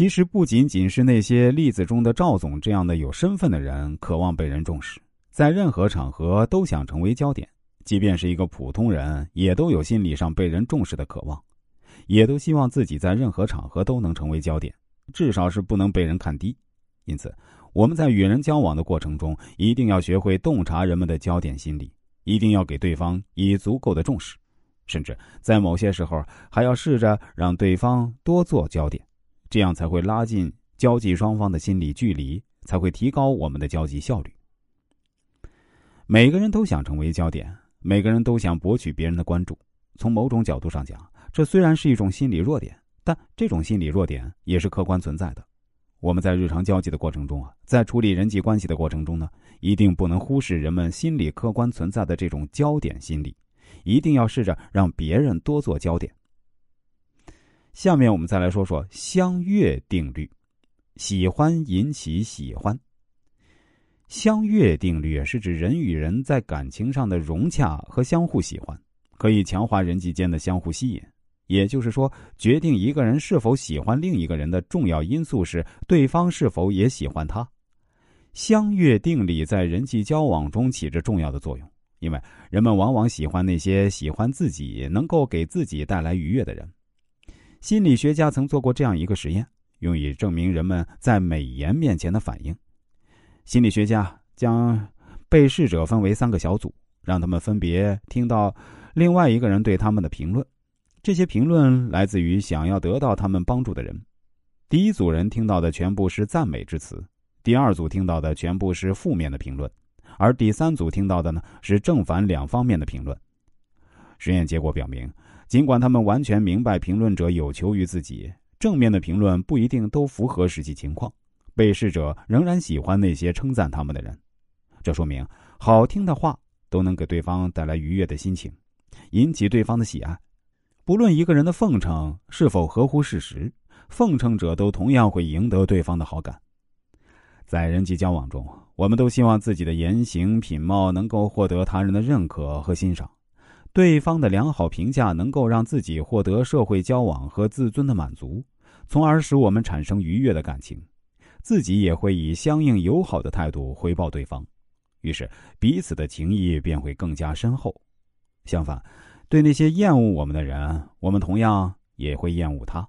其实不仅仅是那些例子中的赵总这样的有身份的人渴望被人重视，在任何场合都想成为焦点。即便是一个普通人，也都有心理上被人重视的渴望，也都希望自己在任何场合都能成为焦点，至少是不能被人看低。因此，我们在与人交往的过程中，一定要学会洞察人们的焦点心理，一定要给对方以足够的重视，甚至在某些时候还要试着让对方多做焦点。这样才会拉近交际双方的心理距离，才会提高我们的交际效率。每个人都想成为焦点，每个人都想博取别人的关注。从某种角度上讲，这虽然是一种心理弱点，但这种心理弱点也是客观存在的。我们在日常交际的过程中啊，在处理人际关系的过程中呢，一定不能忽视人们心理客观存在的这种焦点心理，一定要试着让别人多做焦点。下面我们再来说说相悦定律，喜欢引起喜欢。相悦定律是指人与人在感情上的融洽和相互喜欢，可以强化人际间的相互吸引。也就是说，决定一个人是否喜欢另一个人的重要因素是对方是否也喜欢他。相悦定理在人际交往中起着重要的作用，因为人们往往喜欢那些喜欢自己、能够给自己带来愉悦的人。心理学家曾做过这样一个实验，用以证明人们在美颜面前的反应。心理学家将被试者分为三个小组，让他们分别听到另外一个人对他们的评论。这些评论来自于想要得到他们帮助的人。第一组人听到的全部是赞美之词，第二组听到的全部是负面的评论，而第三组听到的呢是正反两方面的评论。实验结果表明。尽管他们完全明白评论者有求于自己，正面的评论不一定都符合实际情况，被试者仍然喜欢那些称赞他们的人。这说明好听的话都能给对方带来愉悦的心情，引起对方的喜爱。不论一个人的奉承是否合乎事实，奉承者都同样会赢得对方的好感。在人际交往中，我们都希望自己的言行品貌能够获得他人的认可和欣赏。对方的良好评价能够让自己获得社会交往和自尊的满足，从而使我们产生愉悦的感情，自己也会以相应友好的态度回报对方，于是彼此的情谊便会更加深厚。相反，对那些厌恶我们的人，我们同样也会厌恶他。